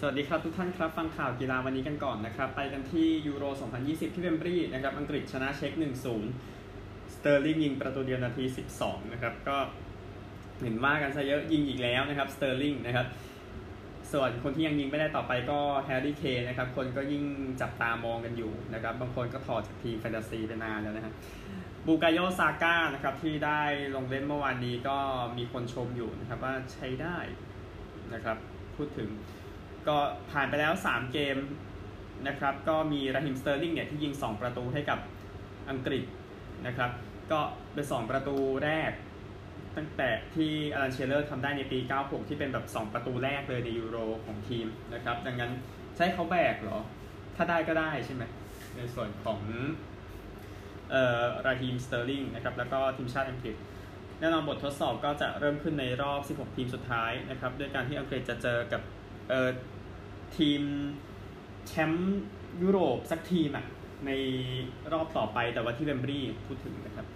สวัสดีครับทุกท่านครับ ฟังข่าวกีฬาวันนี้กันก่อนนะครับ ไปกันที่ยูโร 2020 ที่เวมบลีย์นะครับ อังกฤษชนะเช็ก 1-0 สเตอร์ลิงยิงประตูเดียวนาที 12 นะครับ ก็เห็นว่ากันซะเยอะยิงอีกแล้วนะครับสเตอร์ลิงนะครับส่วนคนที่ยังยิงไม่ได้ต่อไปก็แฮร์รี่เคนนะครับ คนก็ยิ่งจับตามองกันอยู่นะครับ บางคนก็ถอดจากทีมแฟนตาซีไปนานแล้วนะครับบูกาโยซาก้านะครับที่ได้ลงเล่นเมื่อวานนี้ก็มีคนชมอยู่นะครับว่าใช้ได้นะครับ พูดถึง ก็ผ่านไปแล้ว 3 เกมนะครับ ก็มีราฮิมสเตอร์ลิงเนี่ยที่ยิง 2 ประตูให้กับอังกฤษนะครับ ก็เป็น 2 ประตูแรก ตั้งแต่ที่อลันเชียเรอร์ทำได้ในปี 96 ที่เป็นแบบ 2 ประตูแรกเลยในยูโรของทีมนะครับ ดังนั้นใช้เขาแบกเหรอ ถ้าได้ก็ได้ใช่ไหม ในส่วนของเอ่อราฮิมสเตอร์ลิงนะครับ แล้วก็ทีมชาติอังกฤษแน่นอนบททดสอบก็จะเริ่มขึ้นในรอบ 16 ทีมสุดท้ายนะครับ ด้วยการที่อังกฤษจะเจอกับเอ่อ ทีมแชมป์ยุโรปสักทีมอะในรอบต่อไปแต่ว่าที่เวมบลีย์พูดถึงนะครับ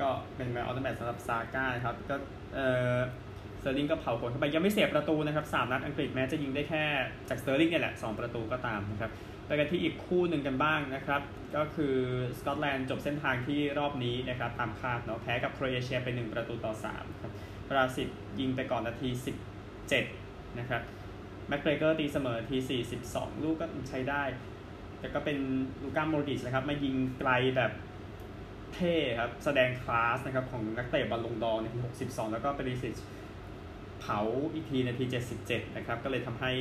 ก็เป็น man of the match สำหรับซาก้านะครับ ก็เออสเตอร์ลิงก็เผาผลเข้าไป ยังไม่เสียประตูนะครับสามนัดอังกฤษแม้จะยิงได้แค่จากสเตอร์ลิงเนี่ยแหละสองประตูก็ตามนะครับไปกันที่อีกคู่หนึ่งกันบ้างนะครับ ก็คือสกอตแลนด์จบเส้นทางที่รอบนี้นะครับตามคาดเนาะแพ้กับโครเอเชียเป็น1ประตูต่อ3ครับวลาซิชยิงไปก่อนนาที 17 นะครับ แม็กเกรเกอร์ตีเสมอที 42 ลูกก็ใช้ได้ แต่ก็เป็นลูก้าโมดริชนะครับ มายิงไกลแบบเท่ครับ แสดงคลาสนะครับ ของนักเตะบัลลงดอร์ในที62 แล้วก็เปริสิชเผาอีกทีนาที 77 นะครับ ก็เลยทำให้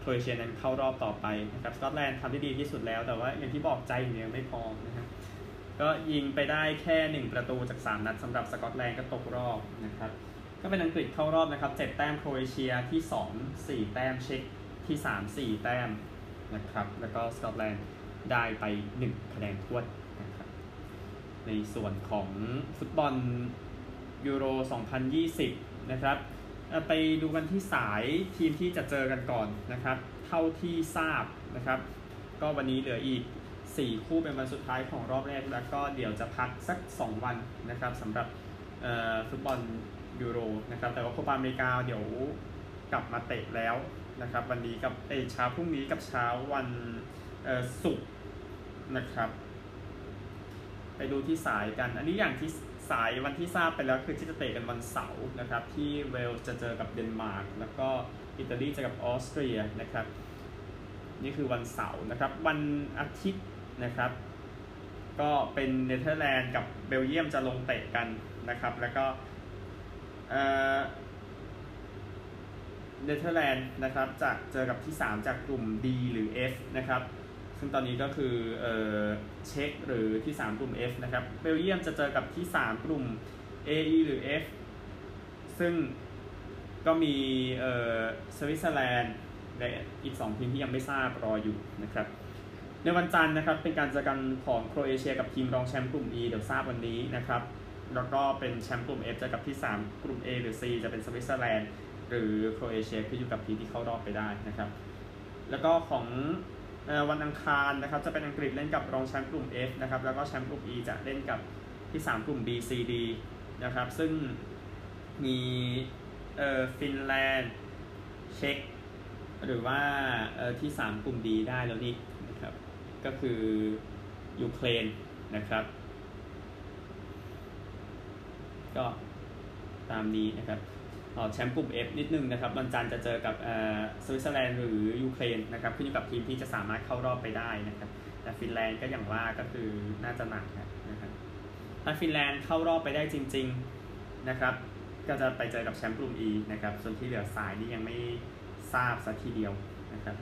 โครเอเชียนั้นเข้ารอบต่อไปนะครับ สกอตแลนด์ทำได้ดีที่สุดแล้ว แต่ว่าอย่างที่บอกใจเดียวไม่พอนะครับก็ยิงไปได้แค่ 1 ประตูจาก 3 นัดสำหรับสกอตแลนด์ก็ตกรอบนะครับ ก็เป็นอังกฤษเข้ารอบนะครับ7แต้มโครเอเชียที่ 2 4 แต้มเช็กที่ 3 4 แต้มนะครับ แล้วก็สกอตแลนด์ได้ไป 1 คะแนนทวดนะครับ ในส่วนของฟุตบอลยูโร 2020 นะครับ ไปดูกันที่สายทีมที่จะเจอกันก่อนนะครับ เท่าที่ทราบนะครับ ก็วันนี้เหลืออีก 4 คู่เป็นวันสุดท้ายของรอบแรก แล้วก็เดี๋ยวจะพักสัก 2 วันนะครับสำหรับฟุตบอล ยูโรนะครับแต่ว่าโคปาอเมริกาเดี๋ยวกลับมาเตะแล้วนะครับวันนี้กับเอเช้าพรุ่งนี้กับเช้าวันศุกร์นะครับ ไปดูที่สายกัน อันนี้อย่างที่สายวันที่ทราบไปแล้วคือที่จะเตะกันวันเสาร์นะครับที่เวลส์จะเจอกับเดนมาร์กแล้วก็อิตาลีจะกับออสเตรียนะครับ นี่คือวันเสาร์นะครับ วันอาทิตย์นะครับ ก็เป็นเนเธอร์แลนด์กับเบลเยียมจะลงเตะกันนะครับ แล้วก็ เนเธอร์แลนด์นะครับจะเจอกับที่ 3 จากกลุ่ม D หรือ F นะครับซึ่งตอนนี้ก็คือเช็กหรือที่ 3 กลุ่ม F นะครับเบลเยียมจะเจอกับที่ 3 กลุ่ม A E หรือ F ซึ่งก็มีสวิตเซอร์แลนด์และอีก 2 ทีมที่ยังไม่ทราบรออยู่นะครับในวันจันทร์นะครับเป็นการเจอกันของโครเอเชียกับทีมรองแชมป์กลุ่ม E เดี๋ยวทราบวันนี้นะครับ แล้วก็เป็นแชมป์กลุ่ม F จะกับที่ 3 กลุ่ม A หรือ C จะเป็นสวิตเซอร์แลนด์ หรือโครเอเชียขึ้นอยู่กับทีมที่เข้ารอบไปได้นะครับ แล้วก็ของวันอังคารนะครับจะเป็นอังกฤษเล่นกับรองแชมป์กลุ่ม F นะครับแล้วก็แชมป์กลุ่ม E จะเล่นกับที่ 3 กลุ่ม B C D นะครับซึ่งมีเอ่อฟินแลนด์เช็กหรือว่าเอ่อที่ 3 กลุ่ม D ได้แล้วนี่นะครับก็คือยูเครนนะครับ ก็ตามนี้นะครับแชมป์กลุ่ม F นิดนึงนะครับวันจันทร์จะเจอกับสวิตเซอร์แลนด์หรือยูเครนนะครับขึ้นอยู่กับทีมที่จะสามารถเข้ารอบไปได้นะครับ แต่ฟินแลนด์ก็อย่างว่าก็คือน่าจะหนักนะครับถ้าฟินแลนด์เข้ารอบไปได้จริง ๆนะครับ ก็จะไปเจอกับแชมป์กลุ่ม E นะครับส่วนที่เหลือสายนี่ยังไม่ทราบสักทีเดียวนะครับ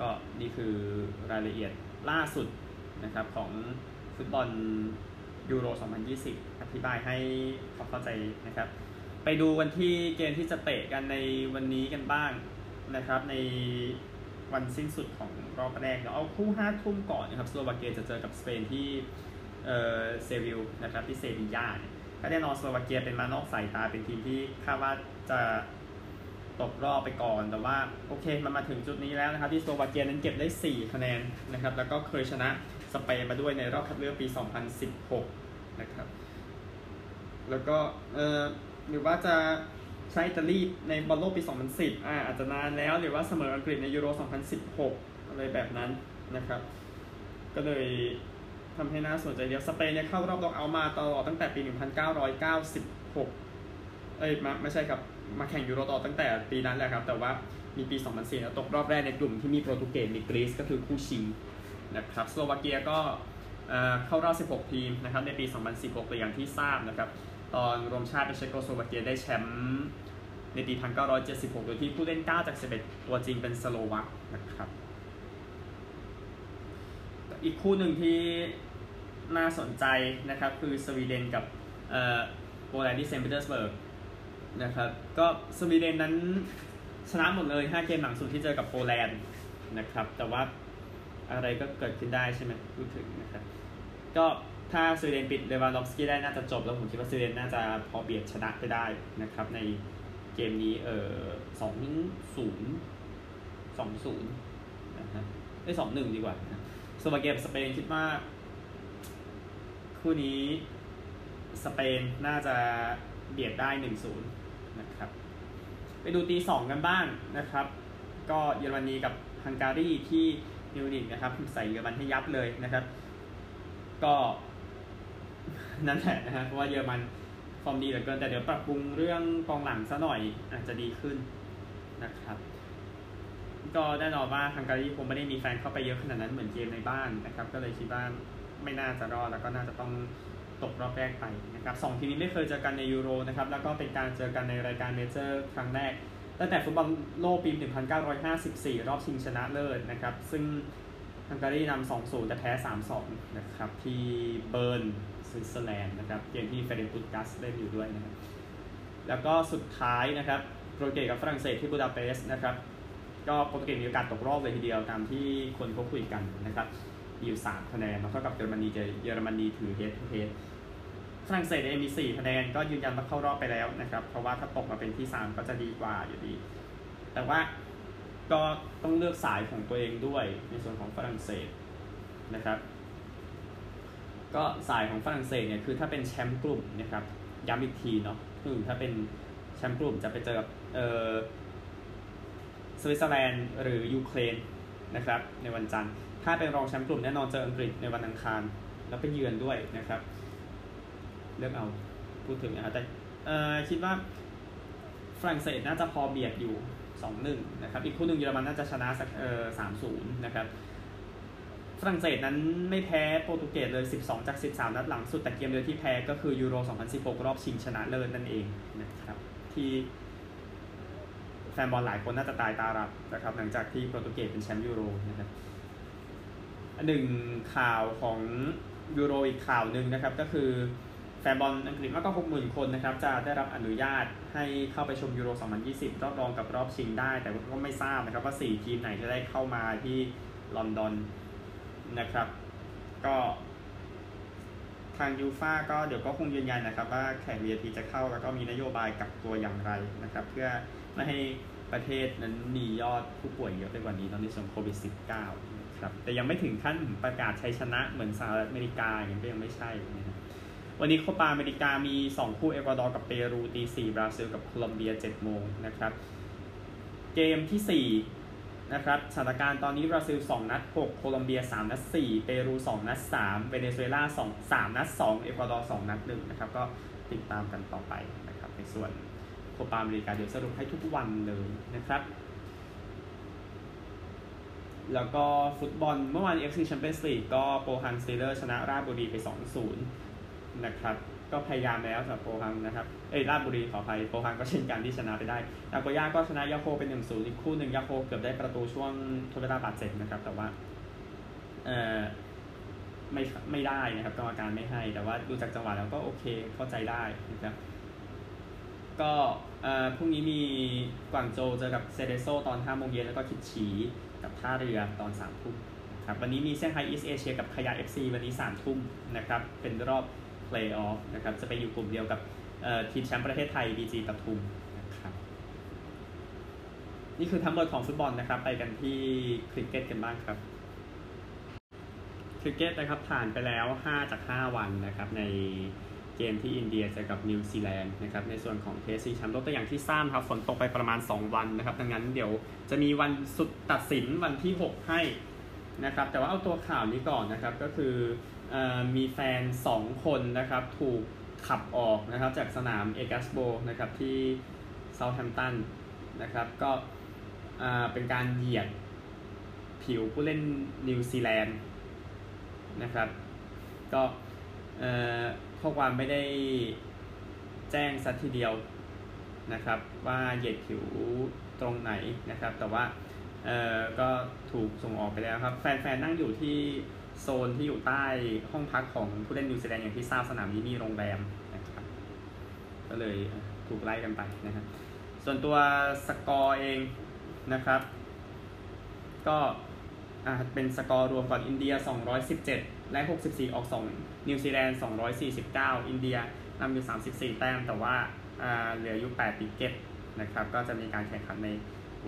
ก็นี่คือรายละเอียดล่าสุดนะครับของฟุตบอล ยูโร 2020 อธิบายให้เขาเข้าใจนะครับ ไปดูกันที่เกมที่จะเตะกันในวันนี้กันบ้างนะครับ ในวันสิ้นสุดของรอบแรกเนาะเอาคู่ 5 ทุ่มก่อนนะครับสโลวาเกียจะเจอกับสเปนที่เซวิลนะครับที่เซบียาก็แน่นอนสโลวาเกียเป็นมานอกสายตาเป็นทีมที่คาดว่าจะตกรอบไปก่อนแต่ว่าโอเคมันมาถึงจุดนี้แล้วนะครับที่สโลวาเกียนั้นเก็บได้ 4 คะแนนนะครับแล้วก็เคยชนะ สเปนมาด้วยในรอบคัดเลือกปี 2016 นะครับ แล้วก็เออหรือว่าจะชนะอิตาลีในบอลโลกปี 2010 อ่าอาจจะนานแล้วหรือว่าเสมออังกฤษในยูโร 2016 อะไรแบบนั้นนะครับ ก็เลยทำให้น่าสนใจเดียวสเปนเนี่ยเข้ารอบล็อกเอามาตลอดตั้งแต่ปี 1996 เอ้ยมาไม่ใช่ครับ มาแข่งยูโรต่อตั้งแต่ปีนั้นแหละครับ แต่ว่ามีปี 2004ตกรอบแรกในกลุ่มที่มีโปรตุเกสมีกรีซก็คือคู่ชิง นะครับสโลวาเกียก็เข้ารอบ 16 ทีมนะครับในปี 2016ก็อย่างที่ทราบนะครับตอนรวมชาติเป็นเชโกสโลวาเกียได้แชมป์ในปี 1976 โดยที่ผู้เล่น 9 จาก 11 ตัวจริงเป็นสโลวักนะครับอีกคู่หนึ่งที่น่าสนใจนะครับคือสวีเดนกับโปแลนด์ที่เซนต์ปีเตอร์สเบิร์กนะครับก็สวีเดนนั้นชนะหมดเลย 5 เกมหลังสุดที่เจอกับโปแลนด์นะครับแต่ว่า อะไรก็เกิดขึ้นได้ใช่ไหมพูดถึงนะครับก็ถ้าสวีเดนปิดเลวานดอฟสกี้ได้น่าจะจบ แล้วผมคิดว่าสวีเดนน่าจะพอเบียดชนะไปได้นะครับในเกมนี้เออสองศูนย์สองศูนย์นะฮะไอ้สองหนึ่งดีกว่าสวาเกมสเปนคิดว่า คู่นี้สเปนน่าจะเบียดได้หนึ่งศูนย์นะครับไปดูตีสองกันบ้างนะครับ ก็เยอรมนีกับฮังการีที่ มิวนิกนะครับใส่เยอรมันให้ยับเลยนะครับ ก็นั่นแหละนะฮะเพราะว่าเยอรมันฟอร์มดีเหลือเกินแต่เดี๋ยวปรับปรุงเรื่องกองหลังซะหน่อยอาจจะดีขึ้นนะครับ ก็แน่นอนว่าฮังการีคงไม่ได้มีแฟนเข้าไปเยอะขนาดนั้นเหมือนเกมในบ้านนะครับ ก็เลยคิดว่าไม่น่าจะรอดแล้วก็น่าจะต้องตกรอบแรกไปนะครับสองทีมนี้ไม่เคยเจอกันในยูโรนะครับแล้วก็เป็นการเจอกันในรายการเมเจอร์ครั้งแรก ตั้งแต่ฟุตบอลโลกปี 1954 รอบชิงชนะเลิศนะครับ ซึ่งฮังการีนำ 2-0 แต่แพ้ 3-2 นะครับ ที่เบิร์นสวิตเซอร์แลนด์นะครับ เกมที่เฟเรนซ์ ปุสกัสเล่นอยู่ด้วยนะครับ แล้วก็สุดท้ายนะครับโปรตุเกสกับฝรั่งเศสที่บูดาเปสต์นะครับ ก็โปรตุเกสมีโอกาสตกรอบเลยทีเดียวตามที่คนเขาคุยกันนะครับอยู่ 3 คะแนนเท่ากับเยอรมนีจะเยอรมนีถือเฮดทูเฮด ฝรั่งเศสเองมี4คะแนนก็ยืนยันว่าเข้ารอบไปแล้วนะครับ เพราะว่าถ้าตกมาเป็นที่ 3 ก็จะดีกว่าอยู่ดี แต่ว่าก็ต้องเลือกสายของตัวเองด้วยในส่วนของฝรั่งเศสนะครับ ก็สายของฝรั่งเศสเนี่ยคือถ้าเป็นแชมป์กลุ่มนะครับย้ำอีกทีเนาะคือถ้าเป็นแชมป์กลุ่มจะไปเจอกับเออสวิตเซอร์แลนด์หรือยูเครนนะครับในวันจันทร์ ถ้าเป็นรองแชมป์กลุ่มแน่นอนเจออังกฤษในวันอังคาร แล้วไปเยือนด้วยนะครับ เลือกเอาพูดถึงนะแต่คิดว่าฝรั่งเศสน่าจะพอเบียดอยู่สองหนึ่งนะครับอีกคู่หนึ่งเยอรมันน่าจะชนะสักเออสามศูนย์นะครับฝรั่งเศสนั้นไม่แพ้โปรตุเกสเลย 12 จาก 13 นัดหลังสุดแต่เกมเดียวที่แพ้ก็คือยูโร 2016 รอบชิงชนะเลิศนั่นเองนะครับที่แฟนบอลหลายคนน่าจะตายตาหลับนะครับหลังจากที่โปรตุเกสเป็นแชมป์ยูโรนะครับหนึ่งข่าวของยูโรอีกข่าวหนึ่งนะครับก็คือ แฟนบอลอังกฤษมากกว่า60,000 คนนะครับ จะได้รับอนุญาตให้เข้าไปชมยูโร 2020 รอบรองกับรอบชิงได้ แต่ก็ไม่ทราบนะครับว่า 4 ทีมไหนจะได้เข้ามาที่ลอนดอนนะครับ ก็ทางยูฟาก็เดี๋ยวก็คงยืนยันนะครับ ว่าแขก VIP จะเข้าแล้วก็มีนโยบายกักตัวอย่างไรนะครับ เพื่อไม่ให้ประเทศนั้นมียอดผู้ป่วยเยอะไปกว่านี้ตอนนี้ส่วนโควิด -19 ครับ แต่ยังไม่ถึงขั้นประกาศชัยชนะเหมือนสหรัฐอเมริกาอย่างนี้ก็ยังไม่ใช่นะครับ วันนี้โคปาอเมริกามี 2 คู่เอกวาดอร์กับเปรูตี4บราซิลกับโคลอมเบีย7โมงนะครับ เกมที่ 4 นะครับสถานการณ์ตอนนี้บราซิล 2 นัด 6 โคลอมเบีย 3 นัด 4 เปรู 2 นัด 3 เวเนซุเอลา2 3 นัด 2 เอกวาดอร์ 2 นัด 1 นะครับ ก็ติดตามกันต่อไปนะครับ ในส่วนโคปาอเมริกาเดี๋ยวสรุปให้ทุกวันเลยนะครับแล้วก็ฟุตบอลเมื่อวาน AFC Champions League ก็โปฮังสตีลเลอร์สชนะราชบุรีไป 2-0 นะครับ ก็พยายามแล้วสำหรับโปฮังนะครับเอ้ยราชบุรีขออภัยโปฮังก็เช่นกันที่ชนะไปได้นาโกย่าก็ชนะยะโฮร์ไปหนึ่งศูนย์อีกคู่หนึ่งยะโฮร์เกือบได้ประตูช่วงทดเวลาบาดเจ็บนะครับ แต่ว่าเอ่อไม่ไม่ได้นะครับกรรมการไม่ให้ แต่ว่าดูจากจังหวะแล้วก็โอเคเข้าใจได้นะครับก็พรุ่งนี้มีกวางโจเจอกับเซเรโซตอน5โมงเย็นแล้วก็คิตฉีกับท่าเรือตอน3ทุ่มครับวันนี้มีเซี่ยงไฮ้อีสต์เอเชียกับขยะ FC วันนี้3ทุ่มนะครับเป็นรอบ เพลย์ออฟนะครับจะไปอยู่กลุ่มเดียวกับทีมแชมป์ประเทศไทย BG ปทุมนะครับนี่คือทั้งหมดของฟุตบอลนะครับ ไปกันที่คริกเก็ตกันบ้างครับคริกเก็ตนะครับผ่านไปแล้ว 5 จาก 5 วันนะครับในเกมที่อินเดียเจอกับนิวซีแลนด์นะครับในส่วนของเทสต์ชิงแชมป์โลกก็อย่างที่ทราบครับฝนตกไปประมาณ 2 วันนะครับ ดังนั้นเดี๋ยวจะมีวันสุดตัดสินวันที่ 6 ให้นะครับแต่ว่าเอาตัวข่าวนี้ก่อนนะครับก็คืออ มีแฟน 2 คนนะครับถูกขับออกนะครับจากสนามเอกัสโบนะครับที่เซาท์แฮมป์ตันนะครับก็เป็นการเหยียดผิวผู้เล่นนิวซีแลนด์นะครับก็ข้อความไม่ได้แจ้งสักทีเดียวนะครับว่าเหยียดผิวตรงไหนนะครับ แต่ว่าก็ถูกส่งออกไปแล้วครับ แฟนๆนั่งอยู่ที่ โซนที่อยู่ใต้ห้องพักของผู้เล่นนิวซีแลนด์อย่างที่ทราบสนามนี้มีโรงแรมนะครับก็เลยถูกไล่กันไปนะครับส่วนตัวสกอร์เองนะครับ ก็เป็นสกอร์รวมก่อนอินเดีย 217 และ 64 ออก 2 นิวซีแลนด์ 249 อินเดียนำอยู่ 34 แต้ม แต่ว่าเหลืออยู่8 wicketนะครับ ก็จะมีการแข่งขันใน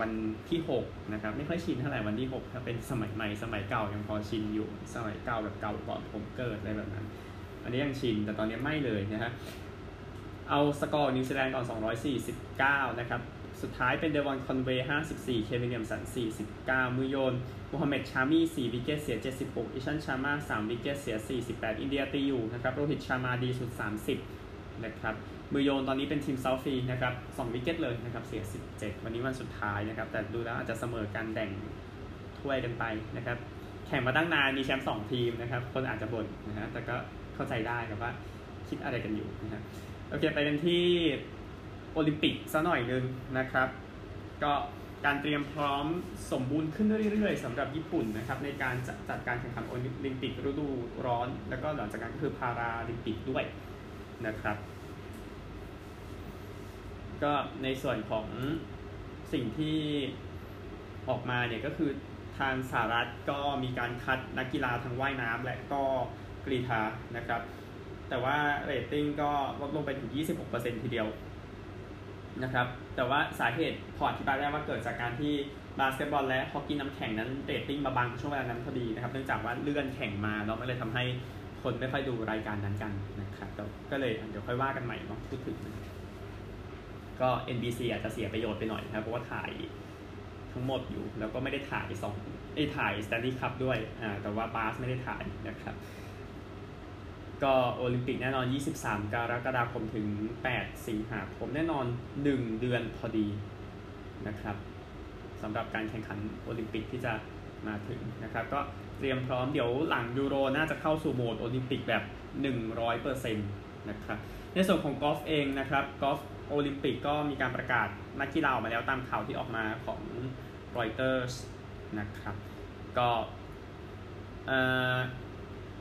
วันที่6นะครับไม่ค่อยชินเท่าไหร่วันที่ 6 ถ้าเป็นสมัยใหม่สมัยเก่ายังพอชินอยู่สมัยเก่าแบบเก่าก่อนผมเกิดอะไรแบบนั้น อันนี้ยังชินแต่ตอนนี้ไม่เลยนะฮะเอาสกอร์นิวซีแลนด์ก่อน 249 นะครับ สุดท้ายเป็นเดวอนคอนเวย์ 54 เคนวิลเลียมสัน 49 มือโยนมูฮัมเหม็ดชามี 4 wicket เสีย 76 อิชานต์ชามา 3 wicket เสีย 48 อินเดียตีอยู่นะครับ โรหิตชามาดีสุด 30 นะครับ มือโยนตอนนี้เป็นทิมเซาธีนะครับ2 wicket เลยนะครับเสีย 17 วันนี้วันสุดท้ายนะครับ แต่ดูแล้วอาจจะเสมอการแบ่งถ้วยกันไปนะครับ แข่งมาตั้งนานมีแชมป์2ทีมนะครับ คนอาจจะบ่นนะฮะแต่ก็เข้าใจได้ครับว่าคิดอะไรกันอยู่นะครับโอเคไปกันที่โอลิมปิกซะหน่อยนึงนะครับ ก็การเตรียมพร้อมสมบูรณ์ขึ้นเรื่อยๆสำหรับญี่ปุ่นนะครับในการจจัดการแข่งขันโอลิมปิกฤดูร้อน แล้วก็หลังจากนั้นก็คือพาราลิมปิกด้วยนะครับ ก็ในส่วนของสิ่งที่ออกมาเนี่ยก็คือทางสหรัฐก็มีการคัดนักกีฬาทั้งว่ายน้ำและก็กรีฑานะครับ แต่ว่าเรตติ้งก็ลดลงไปถึง 26%ทีเดียวนะครับ แต่ว่าสาเหตุพออธิบายได้ว่าเกิดจากการที่บาสเกตบอลและฮอกกี้น้ำแข็งนั้นเรตติ้งมาบังช่วงเวลานั้นพอดีนะครับ เนื่องจากว่าเลื่อนแข่งมาเนาะมันเลยทำให้คนไม่ค่อยดูรายการนั้นกันนะครับก็เลยเดี๋ยวค่อยว่ากันใหม่เนาะพูดถึง ก็ NBC อาจจะเสียประโยชน์ไปหน่อยนะครับเพราะว่าถ่ายทั้งหมดอยู่ แล้วก็ไม่ได้ถ่ายสองไอ้ถ่าย Stanley Cup ด้วยอ่าแต่ว่าบาสไม่ได้ถ่ายนะครับ ก็โอลิมปิกแน่นอน 23 กรกฎาคมถึง 8 สิงหาคมแน่นอน 1 เดือนพอดีนะครับสำหรับการแข่งขันโอลิมปิกที่จะมาถึงนะครับ ก็เตรียมพร้อมเดี๋ยวหลังยูโรน่าจะเข้าสู่โหมดโอลิมปิกแบบ 100%นะครับในส่วนของกอล์ฟเองนะครับกอล์ฟ โอลิมปิกก็มีการประกาศนักกีฬาออกมาแล้วตามข่าวที่ออกมาของรอยเตอร์สนะครับ ก็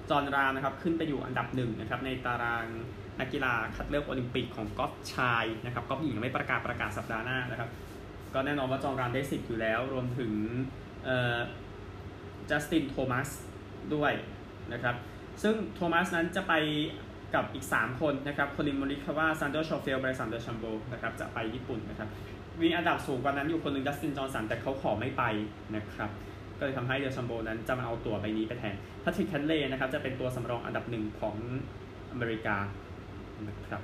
จอห์นรามนะครับขึ้นไปอยู่อันดับหนึ่งนะครับในตารางนักกีฬาคัดเลือกโอลิมปิกของกอล์ฟชายนะครับกอล์ฟหญิงไม่ประกาศประกาศสัปดาห์หน้านะครับ ก็แน่นอนว่าจอห์นรามได้สิทธิ์อยู่แล้ว รวมถึงจัสตินโทมัสด้วยนะครับ ซึ่งโทมัสนั้นจะไป กับอีก 3 คนนะครับโคลินมอริคาวาแซนเดอร์ชอฟเฟเลไบรซันเดอแชมโบนะครับจะไปญี่ปุ่นนะครับมีอันดับสูงกว่านั้นอยู่คนหนึ่งดัสตินจอห์นสันแต่เขาขอไม่ไปนะครับก็เลยทำให้เดอแชมโบนั้นจะมาเอาตั๋วใบนี้ไปแทนแพทริกแคนต์เลย์นะครับจะเป็นตัวสำรองอันดับหนึ่งของอเมริกานะครับ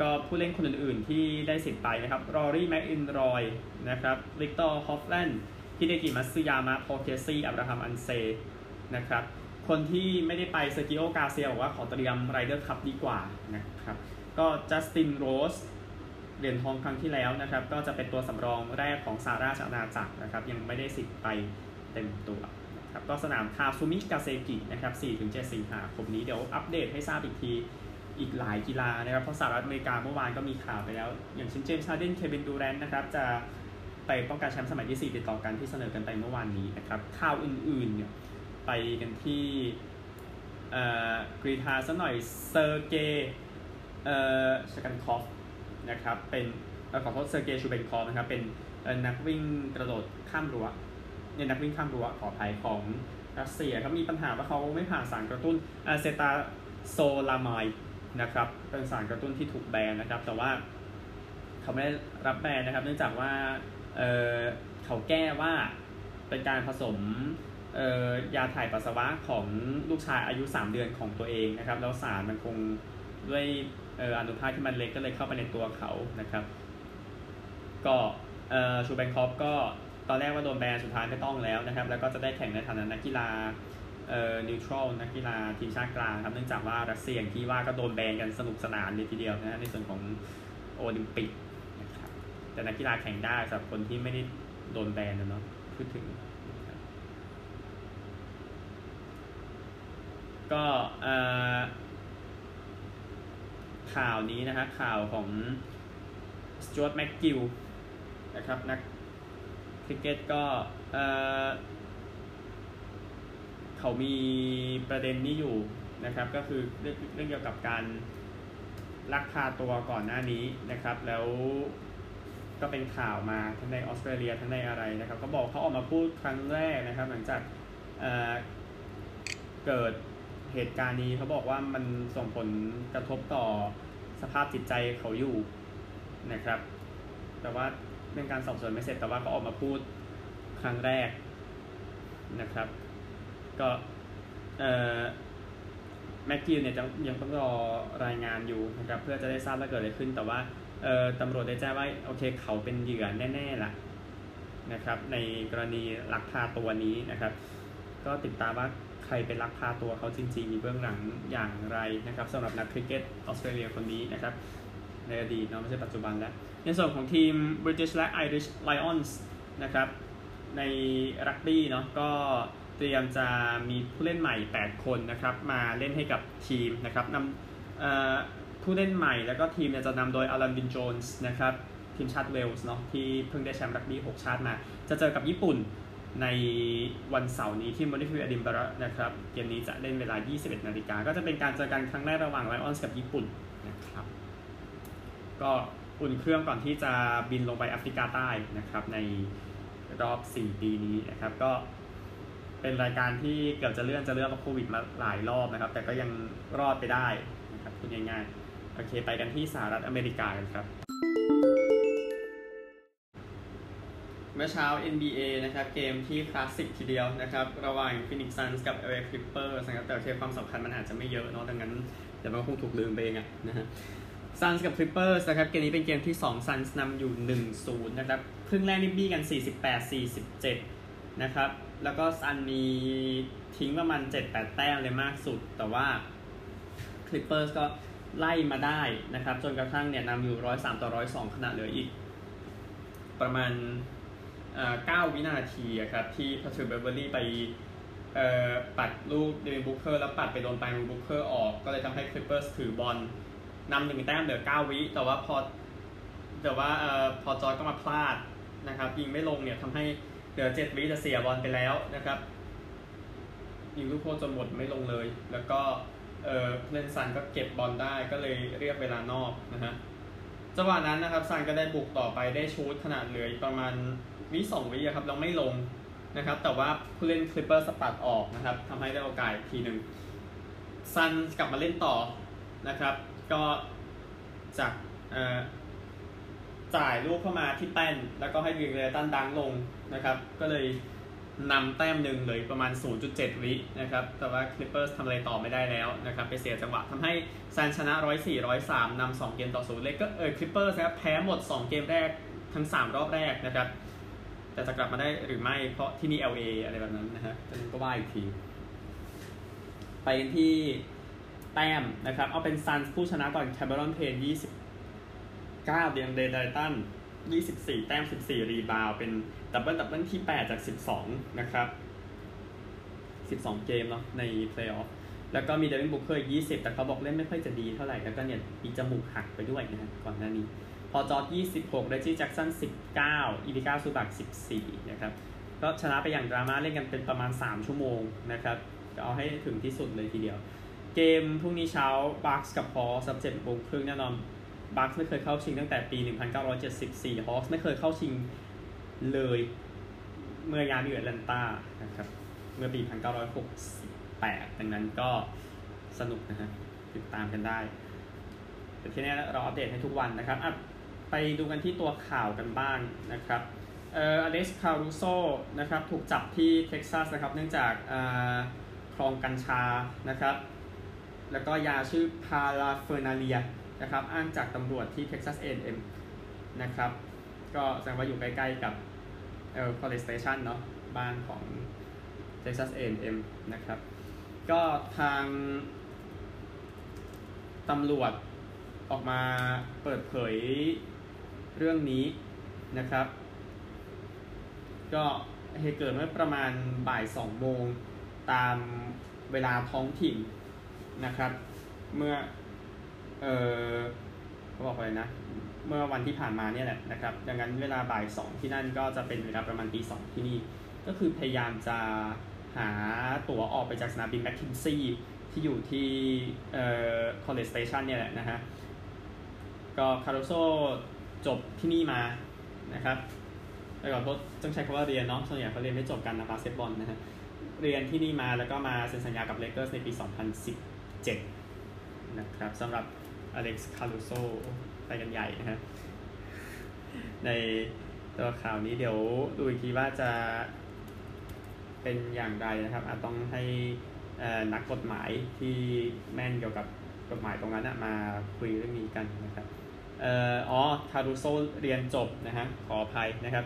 ก็ผู้เล่นคนอื่นๆที่ได้สิทธิ์ไปนะครับรอรี่แม็คอิลรอยนะครับวิกเตอร์ฮอฟแลนด์ฮิเดกิมัตสึยามะพอลเคซี่อับราฮัมอันเซนะครับ คนที่ไม่ได้ไปเซอร์คิโอการ์เซียบอกว่าขอเตรียม Ryder Cup ดีกว่านะครับ ก็จัสตินโรสเหรียญทองครั้งที่แล้วนะครับ ก็จะเป็นตัวสำรองแรกของสหราชอาณาจักรนะครับ ยังไม่ได้สิทธิ์ไปเต็มตัวนะครับก็สนามคาซูมิกาเซกินะครับ 4-7 สิงหาคมนี้เดี๋ยวอัปเดตให้ทราบอีกทีอีกหลายกีฬานะครับ เพราะสหรัฐอเมริกาเมื่อวานก็มีข่าวไปแล้ว อย่างเช่นเจมส์ฮาร์เดนเควินดูแรนนะครับ จะไปป้องกันแชมป์สมัยที่ 4 ติดต่อกันที่เสนอกันไปเมื่อวานนี้นะครับข่าวอื่นๆเนี่ย ไปกันที่กรีธาสักหน่อยเซอร์เกย์เอ่อชกันคอฟนะครับเป็นขอโทษเซอร์เกย์ชูเบนคอฟนะครับเป็นนักวิ่งกระโดดข้ามรั้วเนี่ยนักวิ่งข้ามรั้วขอภัยของรัสเซียเขามีปัญหาว่าเขาไม่ผ่านสารกระตุ้น acetazolamide นะครับเป็นสารกระตุ้นที่ถูกแบนนะครับ แต่ว่าเขาไม่ได้รับแบนนะครับ เนื่องจากว่าเเขาแก้ว่าเป็นการผสม ยาถ่ายปัสสาวะของลูกชายอายุ 3 เดือนของตัวเองนะครับ แล้วสารมันคงด้วยอนุภาคที่มันเล็กก็เลยเข้าไปในตัวเขานะครับ ก็เอ่อชูแบงคอฟก็ตอนแรกว่าโดนแบนสุดท้ายไม่ต้องแล้วนะครับ แล้วก็จะได้แข่งในฐานะนักกีฬาเอ่อนิวทรัลนักกีฬาทีมชาติกลางครับเนื่องจากว่ารัสเซียอย่างที่ว่าก็โดนแบนกันสนุกสนานเลยทีเดียวนะในส่วนของโอลิมปิกนะครับแต่นักกีฬาแข่งได้สำหรับคนที่ไม่ได้โดนแบนนะเนาะพูดถึงนะครับ ก็ข่าวนี้นะฮะข่าวของสจวตแม็กกิลนะครับนักคริกเก็ตก็เขามีประเด็นนี้อยู่นะครับ ก็คือเรื่องเรื่องเกี่ยวกับการลักพาตัวก่อนหน้านี้นะครับ แล้วก็เป็นข่าวมาทั้งในออสเตรเลียทั้งในอะไรนะครับเขาบอกเขาออกมาพูดครั้งแรกนะครับ หลังจากเเกิด เหตุการณ์นี้เขาบอกว่ามันส่งผลกระทบต่อสภาพจิตใจเขาอยู่นะครับ แต่ว่าเรื่องการสอบสวนไม่เสร็จแต่ว่าเขาออกมาพูดครั้งแรกนะครับ ก็เอ่อแม็กกิวเนี่ยยังต้องรอรายงานอยู่นะครับเพื่อจะได้ทราบว่าเกิดอะไรขึ้น แต่ว่าเอ่อตำรวจได้แจ้งว่าโอเคเขาเป็นเหยื่อแน่ๆล่ะนะครับ ในกรณีลักพาตัวนี้นะครับ ก็ติดตามว่า ครเป็นลักพาตัวเขาจริงๆมีเบื้องหลังอย่างไรนะครับสำหรับนักคริกเก็ตออสเตรเลียคนนี้นะครับในอดีตเนาะไม่ใช่ปัจจุบันแล้ว ในส่วนของทีม British และ Irish Lions นะครับในรักบี้เนาะก็เตรียมจะมีผู้เล่นใหม่ 8 คนนะครับมาเล่นให้กับทีมนะครับนำผู้เล่นใหม่แล้วก็ทีมจะนำโดยอลันบินโจนส์นะครับทีมชาติเวลส์เนาะที่เพิ่งได้แชมป์รักบี้ 6 ชาติมา จะเจอกับญี่ปุ่น ในวันเสาร์นี้ที่เมอร์เรย์ฟิลด์เอดินบะระนะครับ เกมนี้จะเล่นเวลา 21 นาฬิกา ก็จะเป็นการเจอกันครั้งแรกระหว่างไลออนส์กับญี่ปุ่นนะครับ ก็อุ่นเครื่องก่อนที่จะบินลงไปแอฟริกาใต้นะครับ ในรอบ 4 ปีนี้นะครับ ก็เป็นรายการที่เกือบจะเลื่อนจะเลื่อนเพราะโควิดมาหลายรอบนะครับ แต่ก็ยังรอดไปได้นะครับพูดง่ายๆ โอเค ไปกันที่สหรัฐอเมริกากันครับ มื่อเช้า NBA นะครับ เกมที่คลาสสิกทีเดียวนะครับ ระหว่าง Phoenix Suns กับ LA Clippers นะครับแต่โอเคความสำคัญมันอาจจะไม่เยอะเนาะดังนั้นเดี๋ยวมันคงถูกลืมไปเองอะนะฮะ Suns กับ Clippers นะครับ เกมนี้เป็นเกมที่ 2 Suns นำอยู่ 1-0 นะครับครึ่งแรกนี่บี้กัน 48-47 นะครับ แล้วก็ซันมีทิ้งประมาณ 7-8 แต้มเลยมากสุด แต่ว่า Clippers ก็ไล่มาได้นะครับ จนกระทั่งเนี่ยนำอยู่ 103 ต่อ 102 ขณะเหลืออีก ประมาณ 9 วินาทีครับที่แพทริกเบเวอร์ลีย์ไปเอ่อปัดลูกเดวินบุคเคอร์แล้วปัดไปโดนไปมือบุคเคอร์ออกก็เลยทำให้ Clippers ถือบอลนำหนึ่งแต้มเหลือ 9 วิ แต่ว่าพอแต่ว่าเอ่อพอลจอร์จก็มาพลาดนะครับยิงไม่ลงเนี่ยทำให้เหลือ 7 วิจะเสียบอลไปแล้วนะครับยิงลูกโทษจนหมดไม่ลงเลย แล้วก็เออเล่นซันก็เก็บบอลได้ก็เลยเรียกเวลานอกนะฮะจังหวะนั้นนะครับซันก็ได้บุกต่อไปได้ชู้ตขณะเหลือประมาณ วิสองวิครับเราไม่ลงนะครับ แต่ว่าผู้เล่น Clippers ปัดออกนะครับทำให้ได้โอกาสทีหนึ่งซันกลับมาเล่นต่อนะครับ ก็จากเอ่อจ่ายลูกเข้ามาที่แป้น แล้วก็ให้วิงเลตันดังลงนะครับ ก็เลยนำแต้มหนึ่งเลยประมาณ 0.7 วินะครับ แต่ว่า Clippers ทำอะไรต่อไม่ได้แล้วนะครับ ไปเสียจังหวะทำให้ซันชนะ 104 103นำ2เกมต่อศูนย์เลยก็เออ Clippers นะครับแพ้หมด 2 เกมแรกทั้ง 3 รอบแรกนะครับ แต่จะกลับมาได้หรือไม่เพราะที่นี่ LA อะไรแบบนั้นนะฮะก็ว่าอีกที ไปกันที่แต้มนะครับ เอาเป็น Suns ผู้ชนะก่อน Cameron Payne 29 Deandre Ayton 24แต้ม14 rebound เป็น double-double ที่8จาก12นะครับ12เกมเนาะในเพลย์ออฟแล้วก็มี Devin Booker 20แต่เขาบอกเล่นไม่ค่อยจะดีเท่าไหร่ แล้วก็เนี่ยมีจมูกหักไปด้วยนะฮะก่อนหน้านี้ Paul George 26 Reggie Jackson 19 Ivica Zubac 14 นะครับ ก็ชนะไปอย่างดราม่าเล่นกันเป็นประมาณ 3 ชั่วโมงนะครับเอาให้ถึงที่สุดเลยทีเดียว เกมพรุ่งนี้เช้า Bucks กับ Hawks เจ็ดโมงครึ่งแน่นอน Bucks ไม่เคยเข้าชิงตั้งแต่ปี 1974 Hawks ไม่เคยเข้าชิงเลยเมื่อย้ายมาอยู่แอตแลนตานะครับ เมื่อปี 1968 ดังนั้นก็สนุกนะฮะติดตามกันได้แต่ที่นี้เราอัปเดตให้ทุกวันนะครับอะ ไปดูกันที่ตัวข่าวกันบ้างนะครับเอ่อ Alex Caruso นะครับถูกจับที่เท็กซัสนะครับเนื่องจากครองกัญชานะครับ แล้วก็ยาชื่อ paraphernalia นะครับอ้างจากตำรวจที่ Texas A&M นะครับก็แสดงว่าอยู่ใกล้ๆกับเอ่อ College Station เนาะบ้านของ Texas A&M นะครับ ก็ทางตำรวจออกมาเปิดเผย เรื่องนี้นะครับ ก็เหตุเกิดเมื่อประมาณบ่ายสองโมงตามเวลาท้องถิ่นนะครับ เมื่อเออเขาบอกอะไรนะ เมื่อวันที่ผ่านมาเนี่ยแหละนะครับ ดังนั้นเวลาบ่ายสองที่นั่นก็จะเป็นเวลาประมาณตีสองที่นี่ ก็คือพยายามจะหาตั๋วออกไปจากสนามบิน McKenzie ที่อยู่ที่เอ่อ College Station เนี่ยแหละนะฮะ ก็ Caruso จบที่นี่มานะครับแต่ก่อนเขาต้องใช้คำว่าเรียนเนาะส่วนใหญ่เขาเรียนไม่จบกันนะบาสเกตบอลนะฮะเรียนที่นี่มาแล้วก็มาเซ็นสัญญากับเลเกอร์สในปี 2017 นะครับสำหรับ Alex Caruso ไปกันใหญ่นะฮะในตัวข่าวนี้เดี๋ยวดูอีกทีว่าจะเป็นอย่างไรนะครับ อาจต้องให้นักกฎหมายที่แม่นเกี่ยวกับกฎหมายตรงนั้นมาคุยเรื่องนี้กันนะครับ อ่ออ๋อคารูโซเรียนจบนะฮะขออภัยนะครับ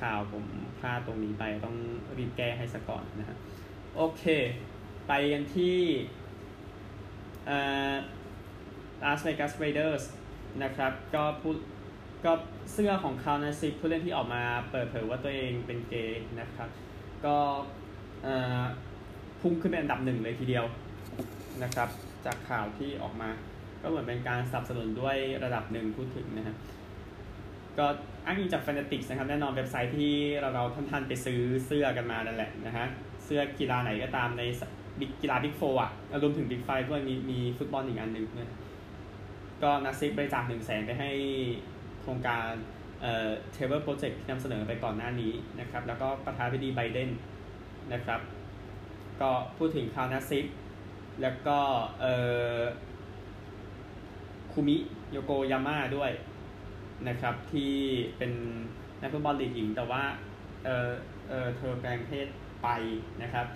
ข่าวผมพลาดตรงนี้ไปต้องรีบแก้ให้สก่อนนะฮะโอเค ไปกันที่เอ่อ Las Vegas Raiders นะครับ ก็พูดก็เสื้อของคาวนาซิผู้เล่นที่ออกมาเปิดเผยว่าตัวเองเป็นเกย์นะครับ ก็พุ่งขึ้นเป็นอันดับหนึ่งเลยทีเดียวนะครับ จากข่าวที่ออกมา ก็เหมือนเป็นการสนับสนุนด้วยระดับหนึ่งพูดถึงนะฮะก็อ้างอิงจากแฟนติกนะครับ แน่นอนเว็บไซต์ที่เราเราท่านๆไปซื้อเสื้อกันมานั่นแหละนะฮะเสื้อกีฬาไหนก็ตามในกีฬาบิ๊กโฟอะรวมถึงบิ๊กไฟด้วยมีมีฟุตบอลอีกอันหนึ่งด้วยก็นักซิบริจาคหนึ่งแสนไปให้โครงการเอ่อเทเบิลโปรเจกต์ที่นำเสนอไปก่อนหน้านี้นะครับ แล้วก็ประธานาธิบดีไบเดนนะครับ ก็พูดถึงคาวนาซิปแล้วก็เอ่อ คุมิโยโกยาม่าด้วยนะครับ ที่เป็นนักฟุตบอลลีกหญิง แต่ว่าเออเออเธอแปลงเพศไปนะครับ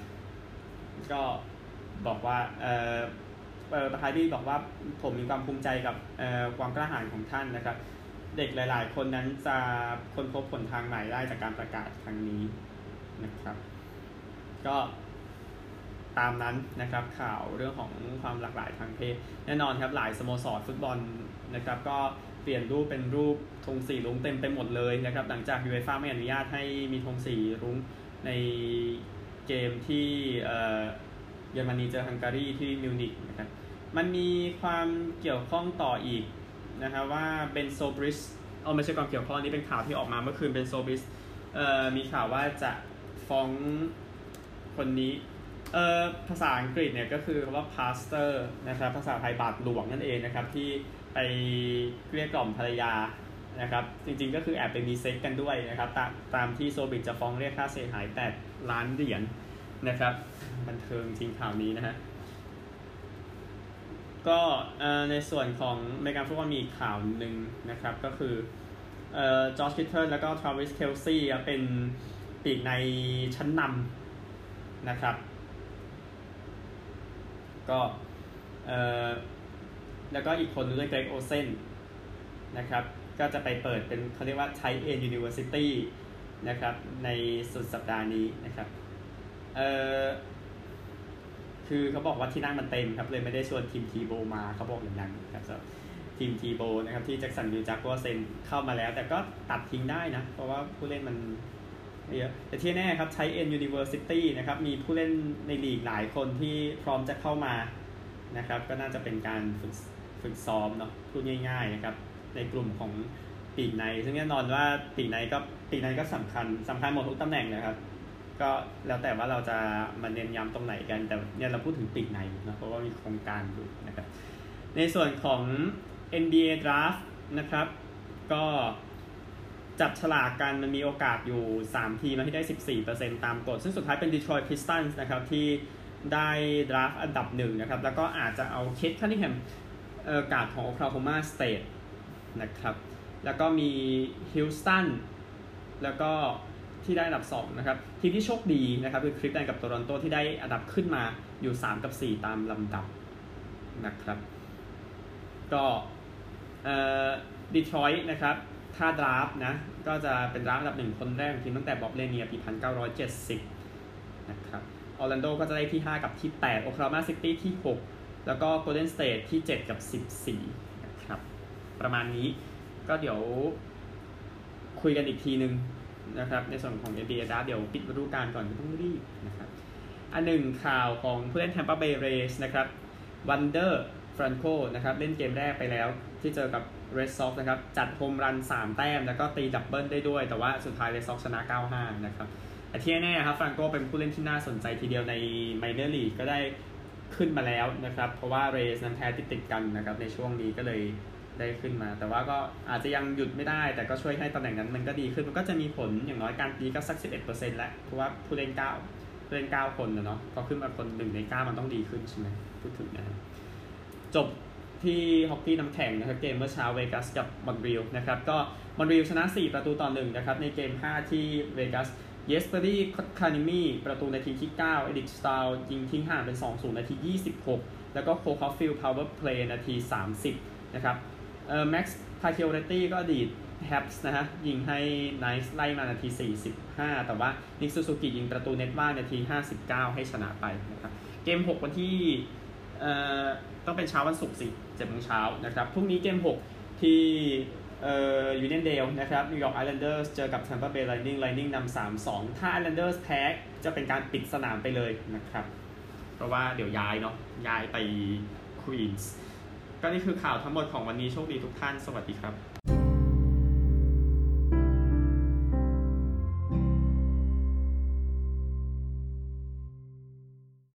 ก็บอกว่าเออประธานที่บอกว่าผมมีความภูมิใจกับความกล้าหาญของท่านนะครับ เด็กหลาย ๆ คนนั้นจะค้นพบผลทางใหม่ได้จากการประกาศครั้งนี้นะครับ ก็ ตามนั้นนะครับข่าวเรื่องของความหลากหลายทางเพศแน่นอนครับหลายสโมสรฟุตบอลนะครับก็เปลี่ยนรูปเป็นรูปธงสีรุ้งเต็มไปหมดเลยนะครับหลังจากยูเอฟ่าไม่อนุญาตให้มีธงสีรุ้งในเกมที่เยอรมนีเจอฮังการีที่มิวนิกนะครับมันมีความเกี่ยวข้องต่ออีกนะครับว่าเบนโซบริสเอาไม่ใช่ความเกี่ยวข้องนี้เป็นข่าวที่ออกมาเมื่อคืนเบนโซบริสมีข่าวว่าจะฟ้องคนนี้ เอ่อภาษาอังกฤษเนี่ยก็คือคำว่า pastor นะครับภาษาไทยบาทหลวงนั่นเองนะครับที่ไปเกลี้ยกล่อมภรรยานะครับจริงๆก็คือแอบไปมีเซ็กกันด้วยนะครับตามตามที่โซบิกจะฟ้องเรียกค่าเสียหาย 8 ล้านเหรียญนะครับบันเทิงจริงข่าวนี้นะฮะก็ในส่วนของอเมริกันฟุตบอลมีข่าวหนึ่งนะครับก็คือ George Kittle แล้วก็ Travis Kelce เป็นปีกในชั้นนำนะครับ ก็เอ่อแล้วก็อีกคนนึงด้วย Greg Olsen นะครับ ก็จะไปเปิดเป็นเขาเรียกว่า Tight End University นะครับในสุดสัปดาห์นี้นะครับเอ่อคือเขาบอกว่าที่นั่งมันเต็มครับ เลยไม่ได้ชวน Tim Tebow มาเขาบอกอย่างนั้นครับ Tim Tebow นะครับที่ Jacksonville Jags ก็เซ็นเข้ามาแล้ว แต่ก็ตัดทิ้งได้นะ เพราะว่าผู้เล่นมัน เยอะแต่ที่แน่ครับใช้เอ็นยูนิเวอร์ซิตี้นะครับมีผู้เล่นในลีกหลายคนที่พร้อมจะเข้ามานะครับก็น่าจะเป็นการฝึกฝึกซ้อมเนาะพูดง่ายๆนะครับในกลุ่มของปีกใน ซึ่งแน่นอนว่าปีกในก็ปีกในก็สำคัญสำคัญหมดทุกตำแหน่งนะครับ ก็แล้วแต่ว่าเราจะมาเน้นย้ำตรงไหนกัน แต่เนี่ยเราพูดถึงปีกในนะเพราะว่ามีโครงการอยู่นะครับในส่วนของ NBA Draft นะครับ ก็ จับฉลากกันมันมีโอกาสอยู่ 3 ทีมที่ได้ 14%ตามกฎ ซึ่งสุดท้ายเป็น Detroit Pistons นะครับที่ได้ดราฟอันดับหนึ่งนะครับ แล้วก็อาจจะเอาเคทคันนิแฮมเอ่อกาดของ Oklahoma State นะครับ แล้วก็มี Houston แล้วก็ที่ได้อันดับ 2 นะครับ ทีมที่โชคดีนะครับ คือคลิฟแลนกับโตรอนโตที่ได้อันดับขึ้นมาอยู่ 3 กับ 4 ตามลำดับนะครับ ก็เอ่อดีทรอยต์นะครับ ถ้า draft นะ ก็จะเป็น draft อันดับหนึ่งคนแรกของทีมตั้งแต่ Bob Lanier ปี 1970 นะครับออร์แลนโดก็จะได้ที่ 5 กับที่ 8 โอคลาโฮมาซิตี้ที่ 6 แล้วก็ Golden State ที่ 7 กับ 14 นะครับ ประมาณนี้ก็เดี๋ยวคุยกันอีกทีนึงนะครับ ในส่วนของ NBA ดราฟเดี๋ยวปิดฤดูกาลก่อนไม่ต้องรีบนะครับ อันหนึ่งข่าวของผู้เล่น Tampa Bay Rays นะครับ Wander Franco นะครับ เล่นเกมแรกไปแล้วที่เจอกับ Red Sox นะครับจัด home run 3 แต้ม แล้วก็ตี double ได้ด้วย แต่ว่าสุดท้าย Red Sox ชนะ 9-5 นะครับแต่ที่แน่ๆครับ Franco เป็นผู้เล่นที่น่าสนใจทีเดียวใน Minor League ก็ได้ขึ้นมาแล้วนะครับ เพราะว่า Rays นั้นแพ้ติดๆกันนะครับในช่วงนี้ก็เลยได้ขึ้นมา แต่ว่าก็อาจจะยังหยุดไม่ได้ แต่ก็ช่วยให้ตำแหน่งนั้นมันก็ดีขึ้นมันก็จะมีผลอย่างน้อยการตีก็สัก 11%แล้วเพราะว่าผู้เล่น9ผู้เล่น 9 คนนะเนาะพอขึ้นมาคนหนึ่งใน 9 มันต้องดีขึ้นใช่ไหมพูดถึงนะจบ ที่ฮอกกี้น้ำแข็งนะครับเกมเมื่อเช้า Vegas กับ Montreal นะครับก็ Montreal ชนะ 4 ประตูต่อหนึ่งนะครับในเกม 5 ที่ Vegas Jesperi Kotkaniemi ประตูนาทีที่ 9 Eric Staal ยิงทิ้งห่างเป็น 2-0 นาที 26 แล้วก็ Cole Caufield power play นาที 30 นะครับเอ่อ Max Pacioretty ก็อดีตHabs นะฮะยิงให้ Knights ไล่มานาที 45 แต่ว่า Nick Suzuki ยิงประตูเน็ตว่างนาที 59 ให้ชนะไปนะครับเกม 6 วันที่เอ่อ ต้องเป็นเช้าวันศุกร์สิเจ็ดโมงเช้านะครับพรุ่งนี้เกม 6 ที่เอ่อ Uniondale นะครับ New York Islanders เจอกับ Tampa Bay Lightning Lightning นำสามสองถ้า Islanders แพ้จะเป็นการปิดสนามไปเลยนะครับ เพราะว่าเดี๋ยวย้ายเนาะย้ายไปควีนส์ก็นี่คือข่าวทั้งหมดของวันนี้โชคดีทุกท่าน สวัสดีครับ